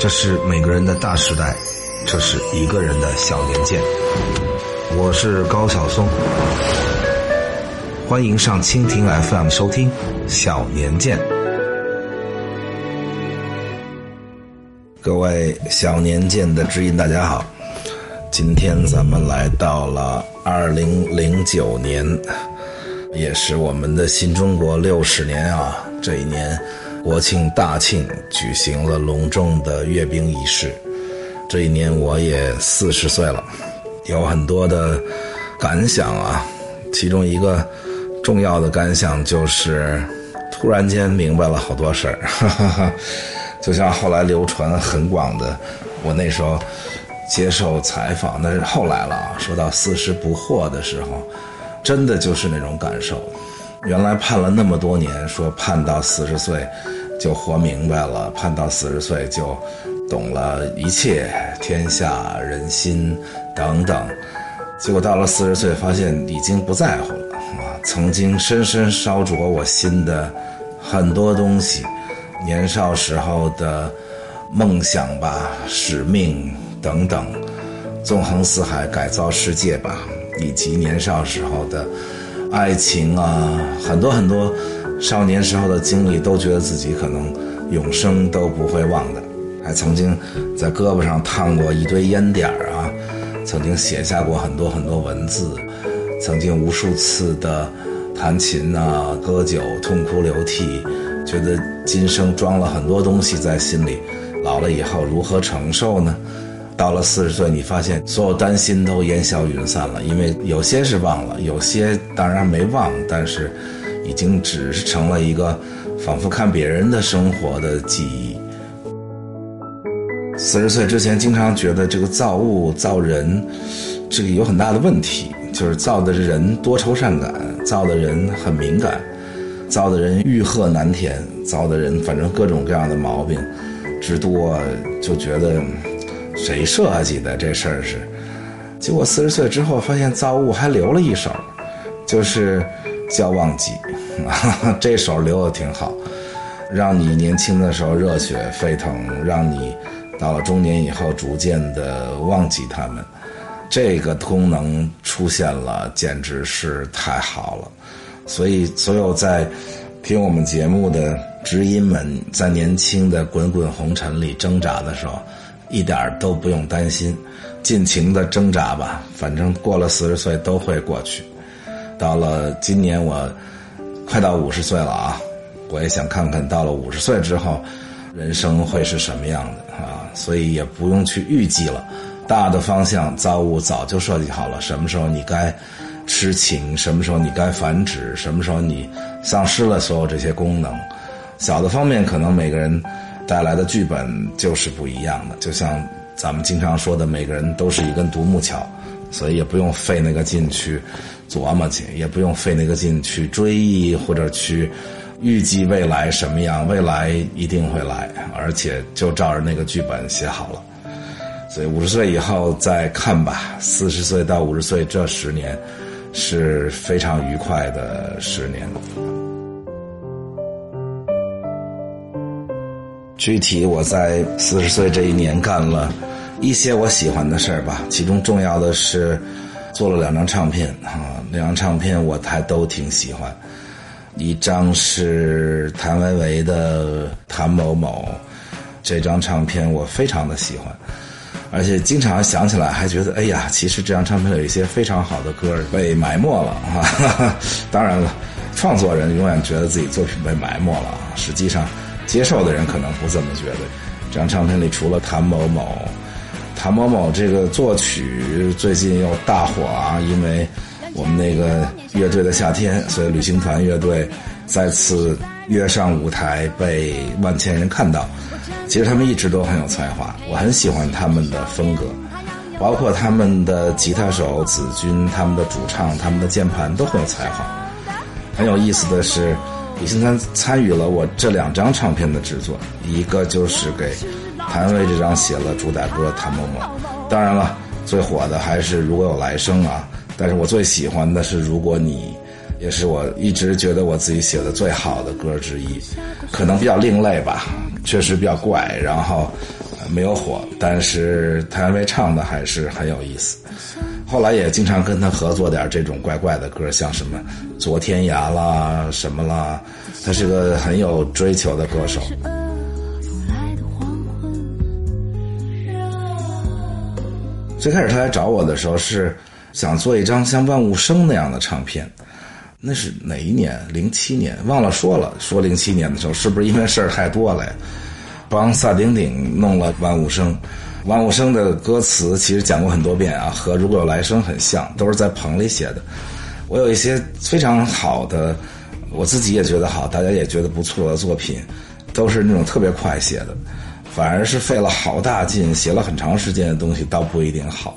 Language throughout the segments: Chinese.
这是每个人的大时代，这是一个人的小年鉴。我是高晓松，欢迎上蜻蜓 FM 收听《小年鉴》。各位小年鉴的知音，大家好！今天咱们来到了二零零九年，也是我们的新中国六十年啊！这一年。国庆大庆举行了隆重的阅兵仪式，这一年我也四十岁了，有很多的感想啊。其中一个重要的感想就是，突然间明白了好多事儿。就像后来流传很广的，我那时候接受采访，那是后来了啊。说到四十不惑的时候，真的就是那种感受。原来盼了那么多年，说盼到四十岁就活明白了，盼到四十岁就懂了一切天下人心等等。结果到了四十岁，发现已经不在乎了啊！曾经深深烧灼我心的很多东西，年少时候的梦想吧、使命等等，纵横四海改造世界吧，以及年少时候的。爱情啊，很多很多少年时候的经历，都觉得自己可能永生都不会忘的。还曾经在胳膊上烫过一堆烟点儿啊，曾经写下过很多很多文字，曾经无数次的弹琴啊、喝酒、痛哭流涕，觉得今生装了很多东西在心里，老了以后如何承受呢？到了四十岁，你发现所有担心都烟消云散了，因为有些是忘了，有些当然没忘，但是已经只是成了一个仿佛看别人的生活的记忆。四十岁之前，经常觉得这个造物造人，这个有很大的问题，就是造的人多愁善感，造的人很敏感，造的人欲壑难填，造的人反正各种各样的毛病之多，就觉得。谁设计的这事儿是？结果四十岁之后发现造物还留了一手，就是叫忘记，这首留的挺好，让你年轻的时候热血沸腾，让你到了中年以后逐渐的忘记他们。这个功能出现了，简直是太好了。所以，所有在听我们节目的知音们，在年轻的滚滚红尘里挣扎的时候。一点都不用担心，尽情的挣扎吧，反正过了四十岁都会过去。到了今年我快到五十岁了啊，我也想看看到了五十岁之后，人生会是什么样的啊，所以也不用去预计了。大的方向造物早就设计好了，什么时候你该痴情，什么时候你该繁殖，什么时候你丧失了所有这些功能。小的方面可能每个人。带来的剧本就是不一样的，就像咱们经常说的，每个人都是一根独木桥，所以也不用费那个劲去琢磨去，也不用费那个劲去追忆或者去预计未来什么样，未来一定会来，而且就照着那个剧本写好了。所以五十岁以后再看吧，四十岁到五十岁这十年是非常愉快的十年。具体我在四十岁这一年干了一些我喜欢的事儿吧，其中重要的是做了两张唱片啊，两张唱片我还都挺喜欢。一张是谭维维的《谭某某》，这张唱片我非常的喜欢，而且经常想起来还觉得，哎呀，其实这张唱片有一些非常好的歌被埋没了啊。当然了，创作人永远觉得自己作品被埋没了，实际上。接受的人可能不这么觉得。这张唱片里除了谭某某，谭某某这个作曲最近又大火啊，因为我们那个乐队的夏天，所以旅行团乐队再次跃上舞台，被万千人看到。其实他们一直都很有才华，我很喜欢他们的风格，包括他们的吉他手子君，他们的主唱，他们的键盘都很有才华。很有意思的是。李星川参与了我这两张唱片的制作，一个就是给谭维这张写了主打歌《谭某某》，当然了，最火的还是《如果有来生》啊。但是我最喜欢的是《如果你》，也是我一直觉得我自己写的最好的歌之一。可能比较另类吧，确实比较怪，然后没有火，但是谭维维唱的还是很有意思。后来也经常跟他合作点这种怪怪的歌，像什么《昨天涯》啦，什么啦。他是个很有追求的歌手。最开始他来找我的时候是想做一张像《万物生》那样的唱片，那是哪一年？零七年，忘了说了。说零七年的时候，是不是因为事儿太多了呀？帮萨顶顶弄了《万物生》。万物生的歌词其实讲过很多遍啊，和如果有来生很像，都是在棚里写的。我有一些非常好的，我自己也觉得好，大家也觉得不错的作品，都是那种特别快写的，反而是费了好大劲写了很长时间的东西，倒不一定好。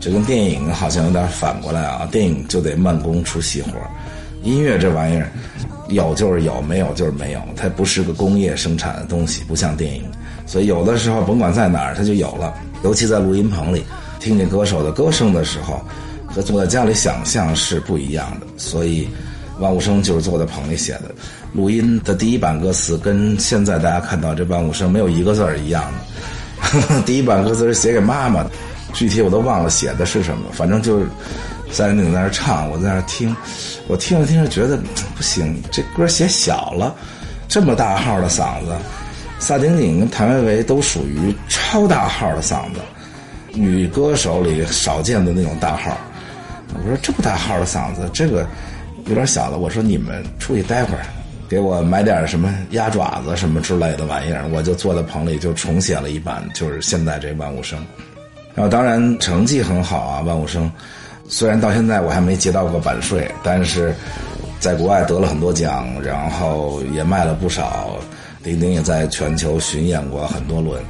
这跟电影好像有点反过来啊，电影就得慢工出细活，音乐这玩意儿有就是有，没有就是没有，它不是个工业生产的东西，不像电影。所以有的时候甭管在哪儿，它就有了。尤其在录音棚里，听见歌手的歌声的时候，和坐在家里想象是不一样的。所以，万物生就是坐在棚里写的。录音的第一版歌词跟现在大家看到这万物生没有一个字儿一样的。第一版歌词是写给妈妈的，具体我都忘了写的是什么。反正就是在那在那唱，我在那听，我听着听着觉得不行，这歌写小了，这么大号的嗓子。萨顶顶跟谭维维都属于超大号的嗓子，女歌手里少见的那种大号。我说这么大号的嗓子，这个有点小了。我说你们出去待会儿，给我买点什么鸭爪子什么之类的玩意儿。我就坐在棚里就重写了一版，就是现在这万物生。然后当然成绩很好啊，万物生。虽然到现在我还没结到过版税，但是在国外得了很多奖，然后也卖了不少。丁丁也在全球巡演过很多轮，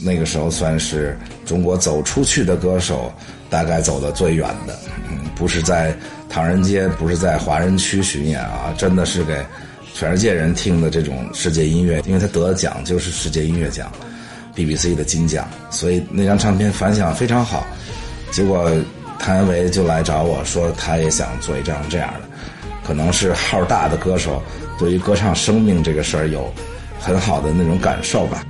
那个时候算是中国走出去的歌手，大概走的最远的。嗯，不是在唐人街，不是在华人区巡演啊，真的是给全世界人听的这种世界音乐。因为他得的奖就是世界音乐奖，BBC 的金奖，所以那张唱片反响非常好。结果谭维维就来找我说，他也想做一张这样的，可能是号大的歌手对于歌唱生命这个事儿有。很好的那种感受吧。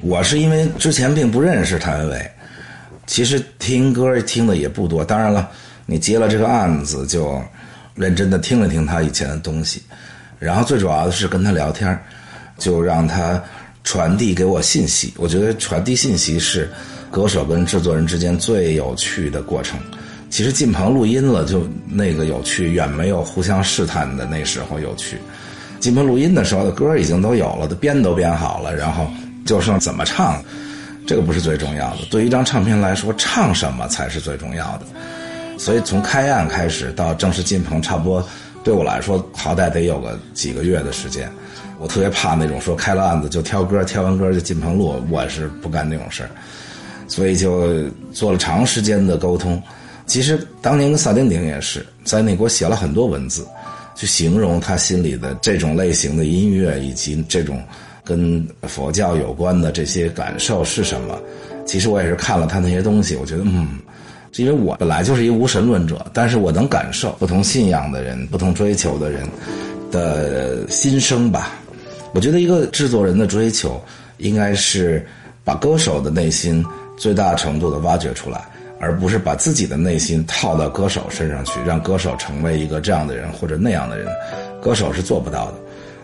我是因为之前并不认识谭维维，其实听歌听的也不多。当然了，你接了这个案子，就认真的听了听他以前的东西，然后最主要的是跟他聊天，就让他传递给我信息。我觉得传递信息是歌手跟制作人之间最有趣的过程。其实进棚录音了，就那个有趣，远没有互相试探的那时候有趣。进棚录音的时候的歌已经都有了，都编都编好了，然后就剩怎么唱，这个不是最重要的。对于一张唱片来说，唱什么才是最重要的。所以从开案开始到正式进棚，差不多对我来说，好歹得有个几个月的时间。我特别怕那种说开了案子就挑歌，挑完歌就进棚录，我是不干那种事儿。所以就做了长时间的沟通。其实当年跟萨顶顶也是在那给我写了很多文字，去形容他心里的这种类型的音乐以及这种跟佛教有关的这些感受是什么。其实我也是看了他那些东西，我觉得嗯，因为我本来就是一无神论者，但是我能感受不同信仰的人、不同追求的人的心声吧。我觉得一个制作人的追求应该是把歌手的内心最大程度的挖掘出来。而不是把自己的内心套到歌手身上去，让歌手成为一个这样的人或者那样的人，歌手是做不到的。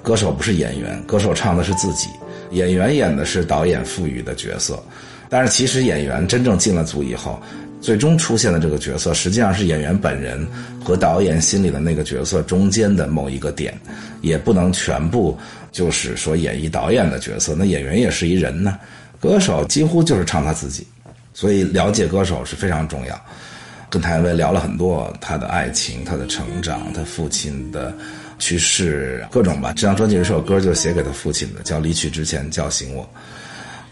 歌手不是演员，歌手唱的是自己，演员演的是导演赋予的角色。但是其实演员真正进了组以后，最终出现的这个角色，实际上是演员本人和导演心里的那个角色中间的某一个点，也不能全部就是说演绎导演的角色。那演员也是一人呢，歌手几乎就是唱他自己。所以了解歌手是非常重要。跟谭维聊了很多他的爱情、他的成长、他父亲的去世，各种吧。这张专辑这首歌就写给他父亲的，叫《离去之前叫醒我》，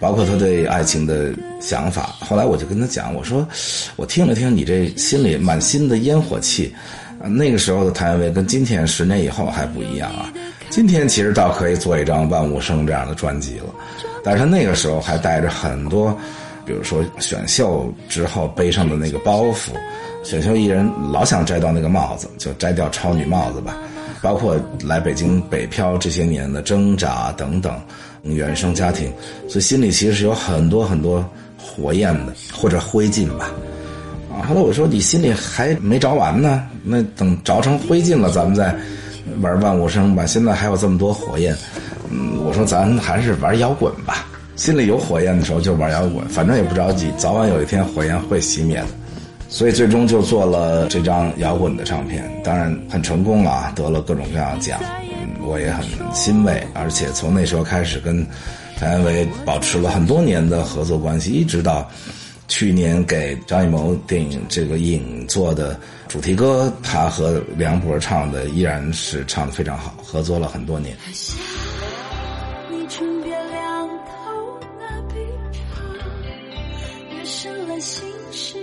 包括他对爱情的想法。后来我就跟他讲，我说我听了听你这心里满心的烟火气，那个时候的谭维维跟今天十年以后还不一样啊。今天其实倒可以做一张《万物生》这样的专辑了，但是他那个时候还带着很多。比如说选秀之后背上的那个包袱，选秀艺人老想摘掉那个帽子，就摘掉超女帽子吧。包括来北京北漂这些年的挣扎等等，原生家庭，所以心里其实是有很多很多火焰的，或者灰烬吧。啊，后来我说你心里还没着完呢，那等着成灰烬了，咱们再玩万物生吧。现在还有这么多火焰，嗯，我说咱还是玩摇滚吧。心里有火焰的时候就玩摇滚，反正也不着急，早晚有一天火焰会熄灭的。所以最终就做了这张摇滚的唱片，当然很成功啊，得了各种各样的奖，我也很欣慰。而且从那时候开始跟谭维维保持了很多年的合作关系，一直到去年给张艺谋电影这个影做的主题歌，他和梁博唱的依然是唱的非常好，合作了很多年。心事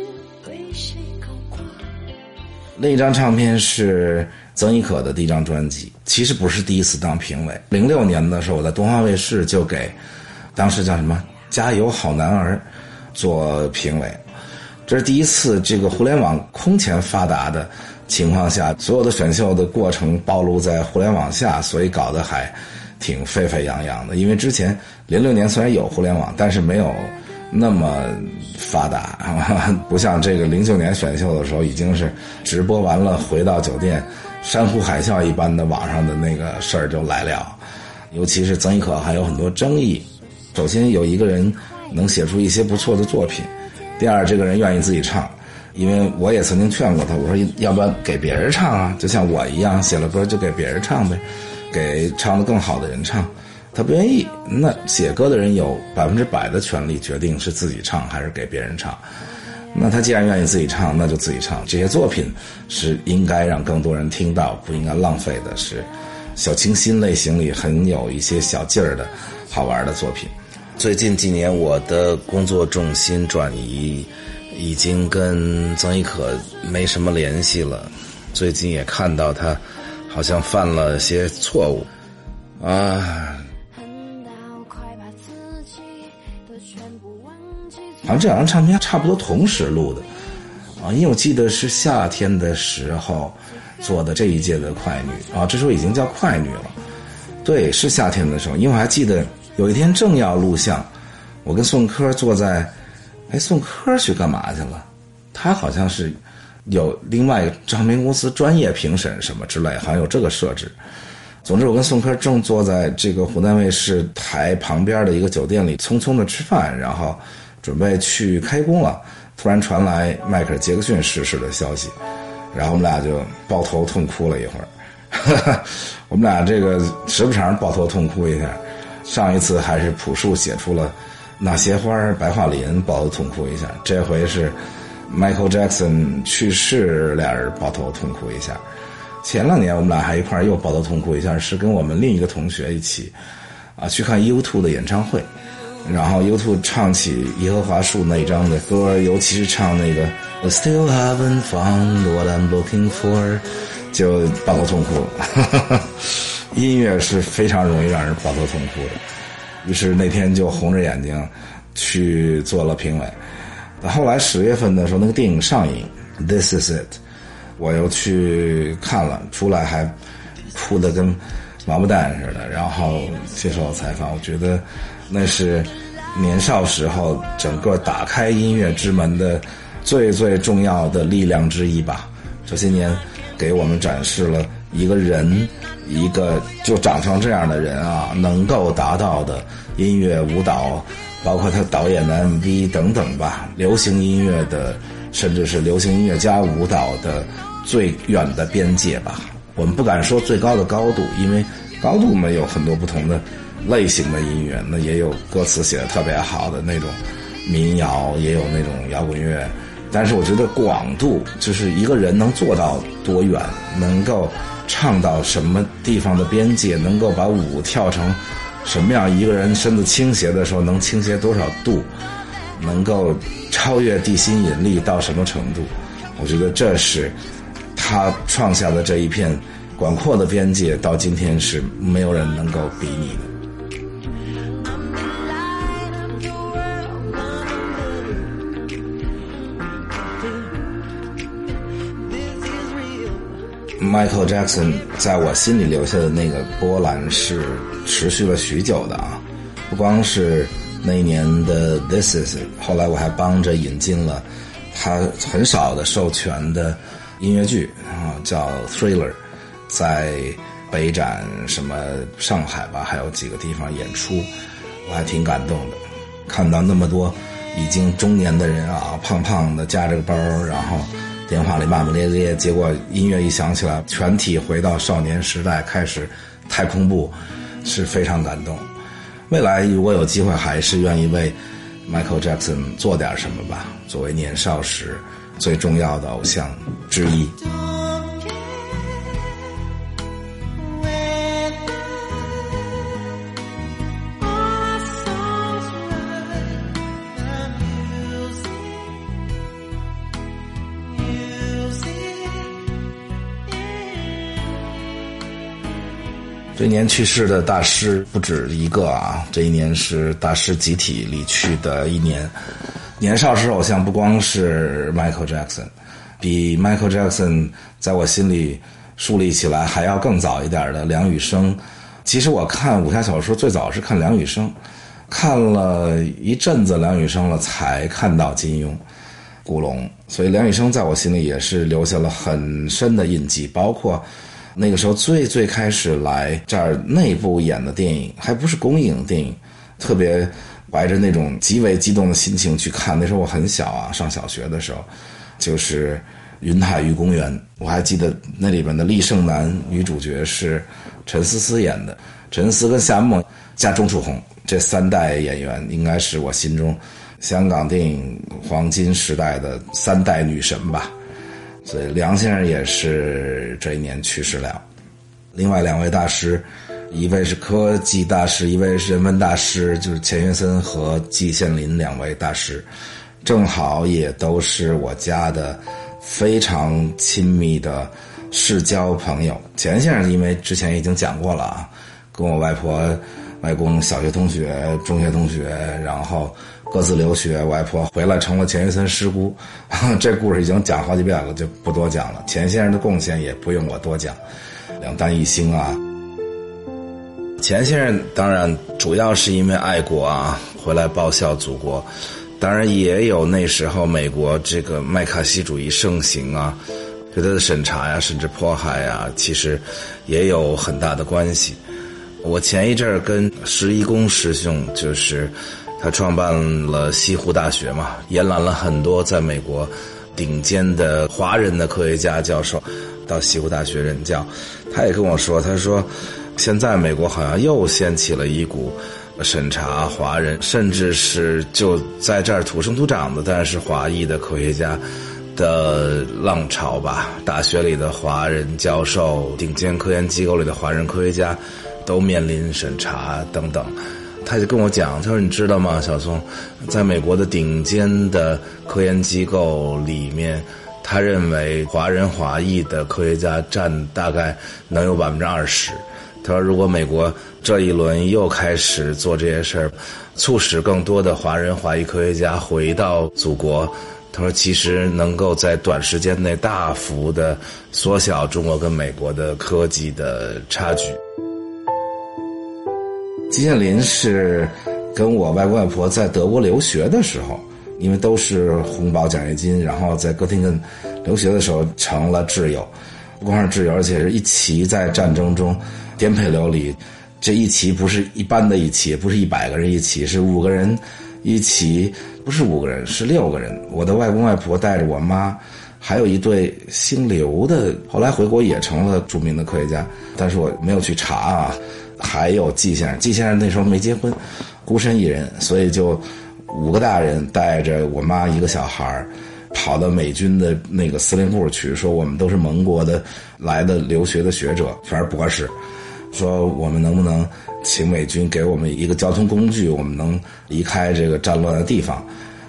另一张唱片是曾轶可的第一张专辑，其实不是第一次当评委。零六年的时候，我在东方卫视就给当时叫什么“加油好男儿”做评委，这是第一次。这个互联网空前发达的情况下，所有的选秀的过程暴露在互联网下，所以搞得还挺沸沸扬扬的。因为之前零六年虽然有互联网，但是没有。那么发达，不像这个零九年选秀的时候，已经是直播完了，回到酒店，山呼海啸一般的网上的那个事儿就来了。尤其是曾轶可还有很多争议。首先有一个人能写出一些不错的作品，第二这个人愿意自己唱，因为我也曾经劝过他，我说要不要给别人唱啊？就像我一样，写了歌就给别人唱呗，给唱的更好的人唱。他不愿意，那写歌的人有百分之百的权利决定是自己唱还是给别人唱。那他既然愿意自己唱，那就自己唱。这些作品是应该让更多人听到，不应该浪费的。是小清新类型里很有一些小劲儿的好玩的作品。最近几年，我的工作重心转移，已经跟曾轶可没什么联系了。最近也看到他好像犯了些错误，啊。好像这两张唱片差不多同时录的，啊，因为我记得是夏天的时候做的这一届的快女啊，这时候已经叫快女了。对，是夏天的时候，因为我还记得有一天正要录像，我跟宋柯坐在，哎，宋柯去干嘛去了？他好像是有另外一个唱片公司专业评审什么之类，好像有这个设置。总之，我跟宋柯正坐在这个湖南卫视台旁边的一个酒店里，匆匆的吃饭，然后。准备去开工了，突然传来迈克尔·杰克逊逝世的消息，然后我们俩就抱头痛哭了一会儿。我们俩这个时不常抱头痛哭一下。上一次还是朴树写出了《那些花白桦林》，抱头痛哭一下。这回是 Michael Jackson 去世，俩人抱头痛哭一下。前两年我们俩还一块又抱头痛哭一下，是跟我们另一个同学一起啊去看 U2 的演唱会。然后 YouTube 唱起《耶和华树》那一张的歌，尤其是唱那个 I Still Haven't Found What I'm Looking For，就抱头痛哭。音乐是非常容易让人抱头痛哭的。于是那天就红着眼睛去做了评委。后来十月份的时候，那个电影上映《This Is It》，我又去看了，出来还哭得跟王八蛋似的。然后接受了采访，我觉得。那是年少时候整个打开音乐之门的最最重要的力量之一吧。这些年给我们展示了一个人，一个就长成这样的人啊，能够达到的音乐、舞蹈，包括他导演的 MV 等等吧，流行音乐的，甚至是流行音乐加舞蹈的最远的边界吧。我们不敢说最高的高度，因为高度嘛有很多不同的。类型的音乐，那也有歌词写的特别好的那种民谣，也有那种摇滚乐。但是我觉得广度就是一个人能做到多远，能够唱到什么地方的边界，能够把舞跳成什么样，一个人身子倾斜的时候能倾斜多少度，能够超越地心引力到什么程度？我觉得这是他创下的这一片广阔的边界，到今天是没有人能够比拟的。Michael Jackson 在我心里留下的那个波澜是持续了许久的啊，不光是那一年的 This Is，后来我还帮着引进了他很少的授权的音乐剧啊，叫 Thriller，在北展什么上海吧，还有几个地方演出，我还挺感动的，看到那么多已经中年的人啊，胖胖的夹着个包，然后。电话里骂骂咧咧，结果音乐一响起来，全体回到少年时代，开始太空步，是非常感动。未来如果有机会，还是愿意为 Michael Jackson 做点什么吧，作为年少时最重要的偶像之一。一年去世的大师不止一个啊！这一年是大师集体离去的一年。年少时偶像不光是 Michael Jackson，比 Michael Jackson 在我心里树立起来还要更早一点的梁羽生。其实我看武侠小说最早是看梁羽生，看了一阵子梁羽生了，才看到金庸、古龙。所以梁羽生在我心里也是留下了很深的印记，包括。那个时候最最开始来这儿内部演的电影，还不是公映电影，特别怀着那种极为激动的心情去看。那时候我很小啊，上小学的时候，就是《云海玉公园》，我还记得那里边的厉胜男女主角是陈思思演的，陈思跟夏梦加钟楚红这三代演员，应该是我心中香港电影黄金时代的三代女神吧。所以梁先生也是这一年去世了。另外两位大师，一位是科技大师，一位是人文大师，就是钱学森和季羡林两位大师，正好也都是我家的非常亲密的世交朋友。钱先生因为之前已经讲过了啊，跟我外婆、外公小学同学、中学同学，然后。各自留学，外婆回来成了钱学森师姑，这故事已经讲好几遍了，就不多讲了。钱先生的贡献也不用我多讲，两弹一星啊。钱先生当然主要是因为爱国啊，回来报效祖国，当然也有那时候美国这个麦卡锡主义盛行啊，对他的审查呀，甚至迫害呀，其实也有很大的关系。我前一阵儿跟十一公师兄就是。他创办了西湖大学嘛，延揽了很多在美国顶尖的华人的科学家教授到西湖大学任教。他也跟我说，他说现在美国好像又掀起了一股审查华人，甚至是就在这儿土生土长的，但是华裔的科学家的浪潮吧。大学里的华人教授、顶尖科研机构里的华人科学家都面临审查等等。他就跟我讲，他说：“你知道吗，小松，在美国的顶尖的科研机构里面，他认为华人华裔的科学家占大概能有百分之二十。他说，如果美国这一轮又开始做这些事儿，促使更多的华人华裔科学家回到祖国，他说，其实能够在短时间内大幅的缩小中国跟美国的科技的差距。”季羡林是跟我外公外婆在德国留学的时候，因为都是红宝奖学金，然后在哥廷根留学的时候成了挚友，不光是挚友，而且是一起在战争中颠沛流离。这一起不是一般的一起，不是一百个人一起，是五个人一起，不是五个人，是六个人。我的外公外婆带着我妈，还有一对姓刘的，后来回国也成了著名的科学家，但是我没有去查啊。还有季先生，季先生那时候没结婚，孤身一人，所以就五个大人带着我妈一个小孩跑到美军的那个司令部去，说我们都是盟国的来的留学的学者，反正博士，说我们能不能请美军给我们一个交通工具，我们能离开这个战乱的地方。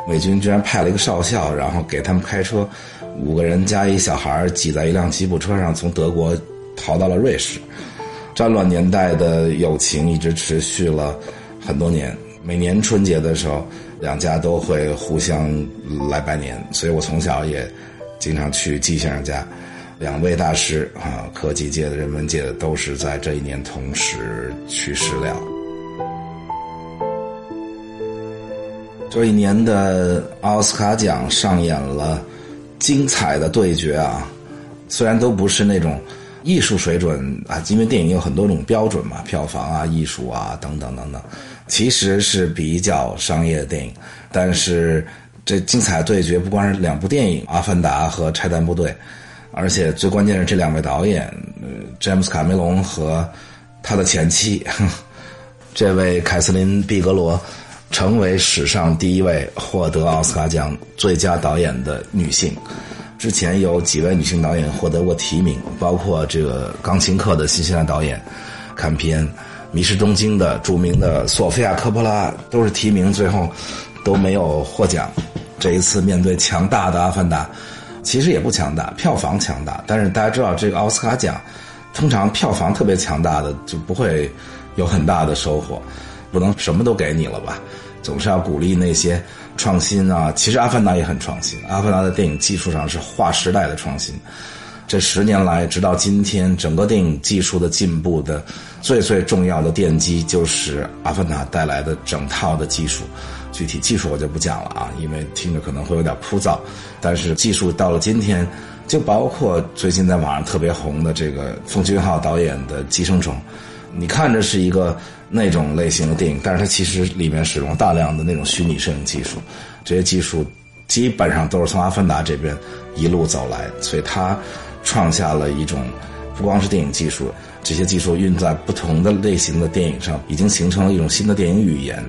美军居然派了一个少校，然后给他们开车，五个人加一小孩挤在一辆吉普车上，从德国逃到了瑞士。战乱年代的友情一直持续了很多年，每年春节的时候，两家都会互相来拜年，所以我从小也经常去季先生家。两位大师啊，科技界的、人文界的，都是在这一年同时去世了。这一年的奥斯卡奖上演了精彩的对决啊，虽然都不是那种艺术水准啊，因为电影有很多种标准嘛，票房啊、艺术啊等等等等，其实是比较商业的电影，但是这精彩对决不光是两部电影《阿凡达》和《拆弹部队》。而且最关键是这两位导演，詹姆斯卡梅隆和他的前妻，这位凯瑟琳毕格罗，成为史上第一位获得奥斯卡奖最佳导演的女性。之前有几位女性导演获得过提名，包括这个《钢琴课》的新西兰导演坎皮恩，《迷失东京》的著名的索菲亚科波拉都是提名，最后都没有获奖。这一次面对强大的《阿凡达》。其实也不强大，票房强大，但是大家知道这个奥斯卡奖，通常票房特别强大的就不会有很大的收获，不能什么都给你了吧，总是要鼓励那些创新啊。其实《阿凡达》也很创新，《阿凡达》的电影技术上是划时代的创新。这十年来，直到今天，整个电影技术的进步的最最重要的奠基，就是《阿凡达》带来的整套的技术。具体技术我就不讲了啊，因为听着可能会有点枯燥。但是技术到了今天，就包括最近在网上特别红的这个奉俊昊导演的《寄生虫》，你看着是一个那种类型的电影，但是它其实里面使用大量的那种虚拟摄影技术，这些技术基本上都是从《阿凡达》这边一路走来，所以它创下了一种不光是电影技术，这些技术运在不同的类型的电影上，已经形成了一种新的电影语言。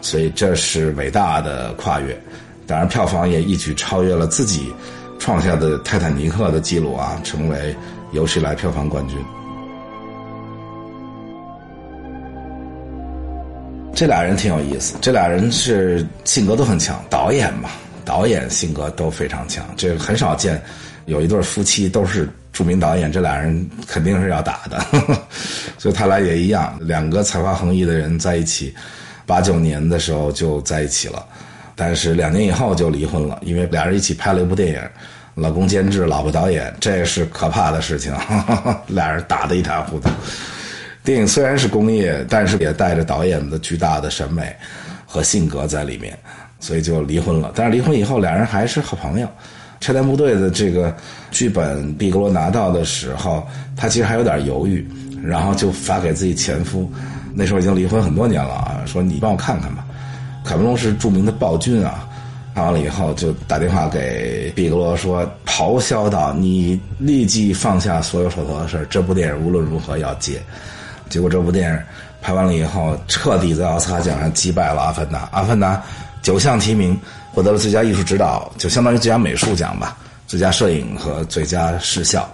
所以这是伟大的跨越，当然票房也一举超越了自己创下的《泰坦尼克》的记录啊，成为有史以来票房冠军。这俩人挺有意思，这俩人是性格都很强，导演嘛，导演性格都非常强，这个很少见，有一对夫妻都是著名导演，这俩人肯定是要打的，所以他俩也一样，两个才华横溢的人在一起。八九年的时候就在一起了，但是两年以后就离婚了，因为俩人一起拍了一部电影，老公监制，老婆导演，这是可怕的事情，俩人打得一塌糊涂。电影虽然是工业，但是也带着导演的巨大的审美和性格在里面，所以就离婚了。但是离婚以后，俩人还是好朋友。拆弹部队的这个剧本，毕格罗拿到的时候，他其实还有点犹豫，然后就发给自己前夫。那时候已经离婚很多年了啊，说你帮我看看吧。卡梅隆是著名的暴君啊，看完了以后就打电话给毕格罗说，咆哮道：“你立即放下所有手头的事这部电影无论如何要接。”结果这部电影拍完了以后，彻底在奥斯卡奖上击败了《阿凡达》。《阿凡达》九项提名获得了最佳艺术指导，就相当于最佳美术奖吧，最佳摄影和最佳视效，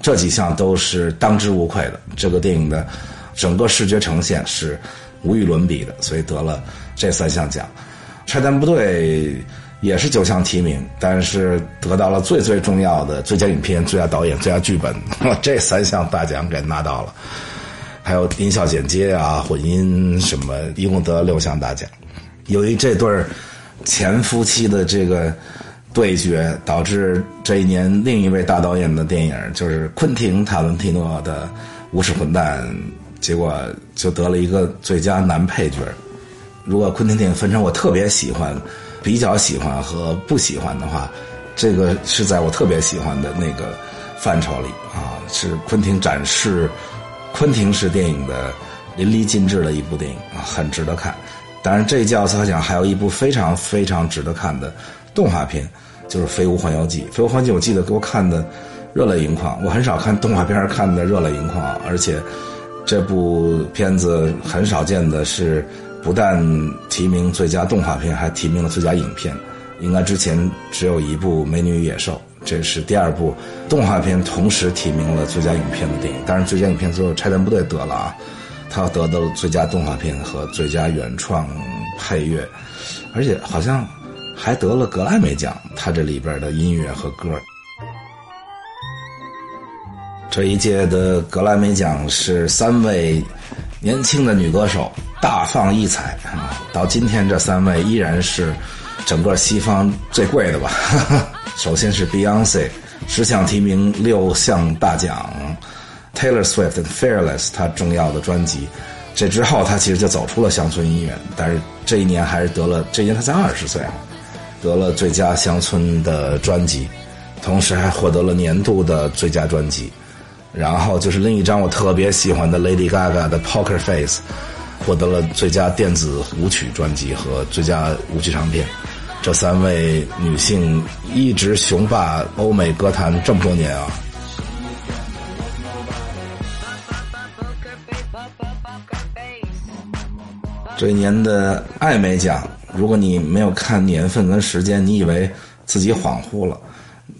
这几项都是当之无愧的。这个电影的。整个视觉呈现是无与伦比的，所以得了这三项奖。拆弹部队也是九项提名，但是得到了最最重要的最佳影片、最佳导演、最佳剧本，这三项大奖给拿到了。还有音效剪接啊、混音什么，一共得了六项大奖。由于这对前夫妻的这个对决，导致这一年另一位大导演的电影就是昆汀·塔伦蒂诺的《无耻混蛋》。结果就得了一个最佳男配角。如果昆汀电影分成我特别喜欢、比较喜欢和不喜欢的话，这个是在我特别喜欢的那个范畴里啊，是昆汀展示昆汀式电影的淋漓尽致的一部电影啊，很值得看。当然，这一届奥斯卡奖还有一部非常非常值得看的动画片，就是《飞屋环游记》。《飞屋环游记》我记得给我看的热泪盈眶。我很少看动画片看的热泪盈眶，而且。这部片子很少见的是，不但提名最佳动画片，还提名了最佳影片。应该之前只有一部《美女与野兽》，这是第二部动画片同时提名了最佳影片的电影。当然，最佳影片最后《拆弹部队》得了啊，他得到了最佳动画片和最佳原创配乐，而且好像还得了格莱美奖。他这里边的音乐和歌。这一届的格莱美奖是三位年轻的女歌手大放异彩啊！到今天，这三位依然是整个西方最贵的吧？首先是 Beyonce，十项提名六项大奖，Taylor Swift 的 Fearless 他重要的专辑。这之后他其实就走出了乡村音乐，但是这一年还是得了，这一年他才二十岁啊，得了最佳乡村的专辑，同时还获得了年度的最佳专辑。然后就是另一张我特别喜欢的 Lady Gaga 的 Poker Face，获得了最佳电子舞曲专辑和最佳舞曲唱片。这三位女性一直雄霸欧美歌坛这么多年啊！这一年的艾美奖，如果你没有看年份跟时间，你以为自己恍惚了，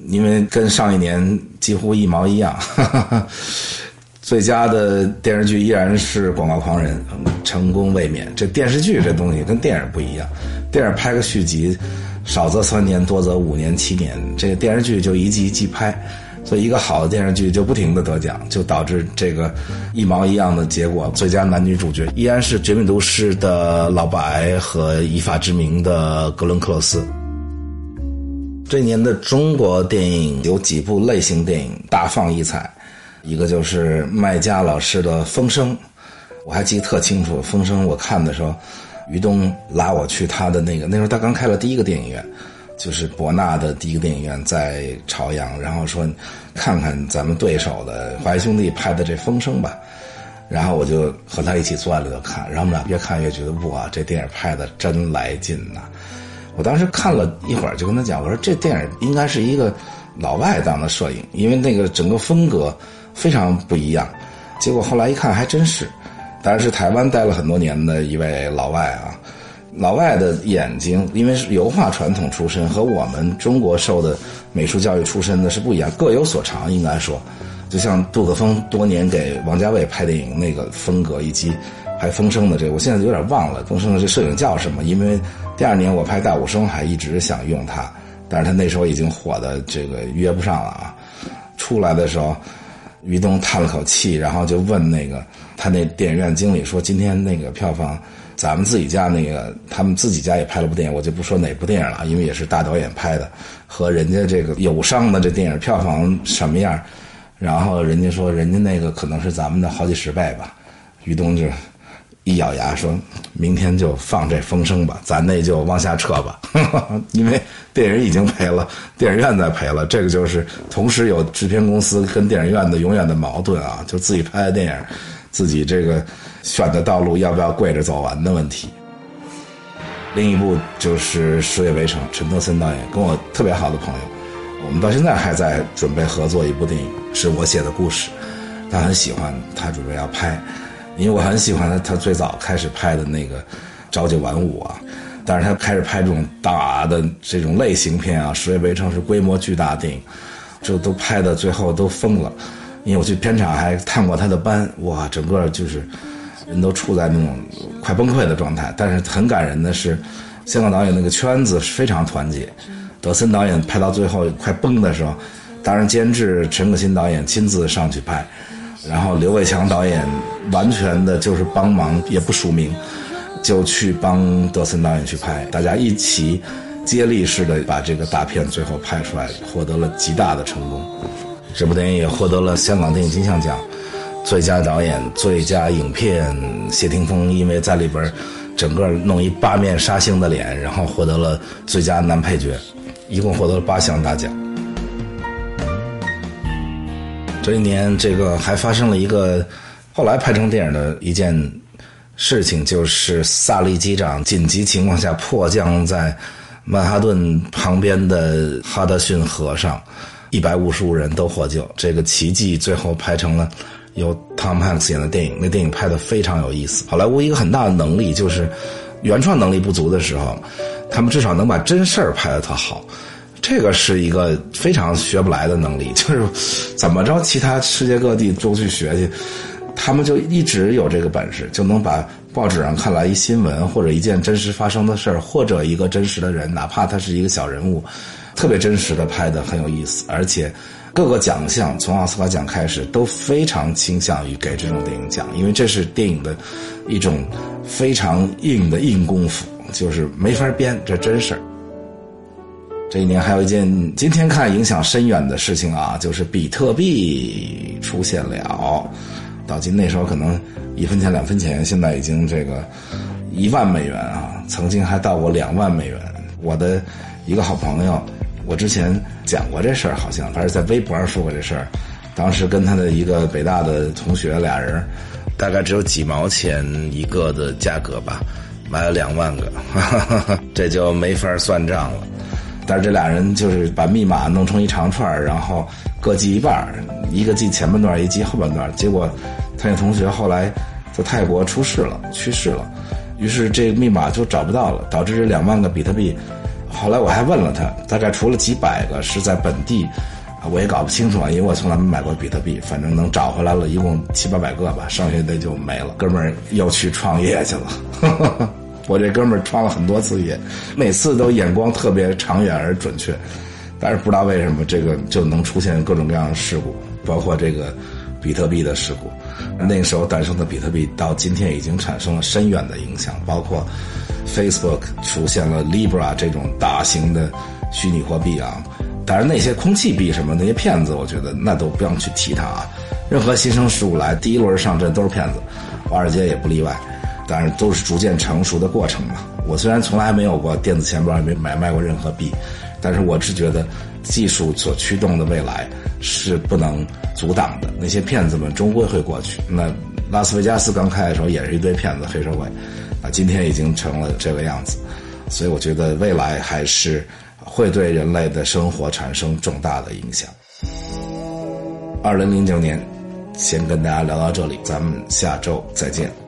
因为跟上一年几乎一毛一样。最佳的电视剧依然是《广告狂人》，成功卫冕。这电视剧这东西跟电影不一样，电影拍个续集，少则三年，多则五年、七年。这个电视剧就一季一季拍，所以一个好的电视剧就不停的得奖，就导致这个一毛一样的结果。最佳男女主角依然是《绝命毒师》的老白和《以法之名》的格伦克洛斯。这年的中国电影有几部类型电影大放异彩。一个就是麦家老师的《风声》，我还记得特清楚。《风声》我看的时候，于东拉我去他的那个，那时候他刚开了第一个电影院，就是博纳的第一个电影院在朝阳，然后说看看咱们对手的华谊兄弟拍的这《风声》吧。然后我就和他一起坐在里头看，然后我们俩越看越觉得哇，这电影拍的真来劲呐！我当时看了一会儿，就跟他讲，我说这电影应该是一个老外当的摄影，因为那个整个风格。非常不一样，结果后来一看还真是，当然是台湾待了很多年的一位老外啊，老外的眼睛，因为是油画传统出身，和我们中国受的美术教育出身的是不一样，各有所长应该说，就像杜可风多年给王家卫拍电影那个风格，以及拍《风声》的这个，我现在有点忘了《风声》的这摄影叫什么，因为第二年我拍《大武生》还一直想用它，但是他那时候已经火的这个约不上了啊，出来的时候。于东叹了口气，然后就问那个他那电影院经理说：“今天那个票房，咱们自己家那个他们自己家也拍了部电影，我就不说哪部电影了，因为也是大导演拍的，和人家这个友商的这电影票房什么样？然后人家说人家那个可能是咱们的好几十倍吧。”于东就。一咬牙说：“明天就放这风声吧，咱那就往下撤吧，因为电影已经赔了，电影院在赔了。这个就是同时有制片公司跟电影院的永远的矛盾啊，就自己拍的电影，自己这个选的道路要不要跪着走完的问题。另一部就是《十月围城》，陈德森导演跟我特别好的朋友，我们到现在还在准备合作一部电影，是我写的故事，他很喜欢，他准备要拍。”因为我很喜欢他，他最早开始拍的那个《朝九晚五》啊，但是他开始拍这种大的这种类型片啊，《十月围城》是规模巨大的电影，就都拍的最后都疯了。因为我去片场还探过他的班，哇，整个就是人都处在那种快崩溃的状态。但是很感人的是，香港导演那个圈子是非常团结。德森导演拍到最后快崩的时候，当然监制陈可辛导演亲自上去拍。然后刘伟强导演完全的就是帮忙，也不署名，就去帮德森导演去拍，大家一起接力式的把这个大片最后拍出来，获得了极大的成功。这部电影也获得了香港电影金像奖最佳导演、最佳影片。谢霆锋因为在里边整个弄一八面杀星的脸，然后获得了最佳男配角，一共获得了八项大奖。这一年，这个还发生了一个后来拍成电影的一件事情，就是萨利机长紧急情况下迫降在曼哈顿旁边的哈德逊河上，一百五十五人都获救。这个奇迹最后拍成了由汤姆汉克斯演的电影。那电影拍的非常有意思。好莱坞一个很大的能力就是原创能力不足的时候，他们至少能把真事儿拍的特好。这个是一个非常学不来的能力，就是怎么着，其他世界各地都去学去，他们就一直有这个本事，就能把报纸上看来一新闻或者一件真实发生的事儿，或者一个真实的人，哪怕他是一个小人物，特别真实的拍的很有意思，而且各个奖项从奥斯卡奖开始都非常倾向于给这种电影奖，因为这是电影的一种非常硬的硬功夫，就是没法编，这真事儿。这一年还有一件今天看影响深远的事情啊，就是比特币出现了。到今那时候可能一分钱两分钱，现在已经这个一万美元啊，曾经还到过两万美元。我的一个好朋友，我之前讲过这事儿，好像反正在微博上说过这事儿。当时跟他的一个北大的同学俩人，大概只有几毛钱一个的价格吧，买了两万个，这就没法算账了。但是这俩人就是把密码弄成一长串然后各记一半一个记前半段，一个记后半段。结果他那同学后来在泰国出事了，去世了，于是这个密码就找不到了，导致这两万个比特币。后来我还问了他，大概除了几百个是在本地，我也搞不清楚啊，因为我从来没买过比特币。反正能找回来了，一共七八百个吧，剩下的就没了。哥们儿又去创业去了。我这哥们儿创了很多次业，每次都眼光特别长远而准确，但是不知道为什么这个就能出现各种各样的事故，包括这个比特币的事故。那个时候诞生的比特币到今天已经产生了深远的影响，包括 Facebook 出现了 Libra 这种大型的虚拟货币啊。当然那些空气币什么那些骗子，我觉得那都不用去提它啊。任何新生事物来第一轮上阵都是骗子，华尔街也不例外。但是都是逐渐成熟的过程嘛。我虽然从来没有过电子钱包，也没买卖过任何币，但是我是觉得技术所驱动的未来是不能阻挡的。那些骗子们终归会过去。那拉斯维加斯刚开的时候也是一堆骗子、黑社会，啊，今天已经成了这个样子。所以我觉得未来还是会对人类的生活产生重大的影响。二零零九年，先跟大家聊到这里，咱们下周再见。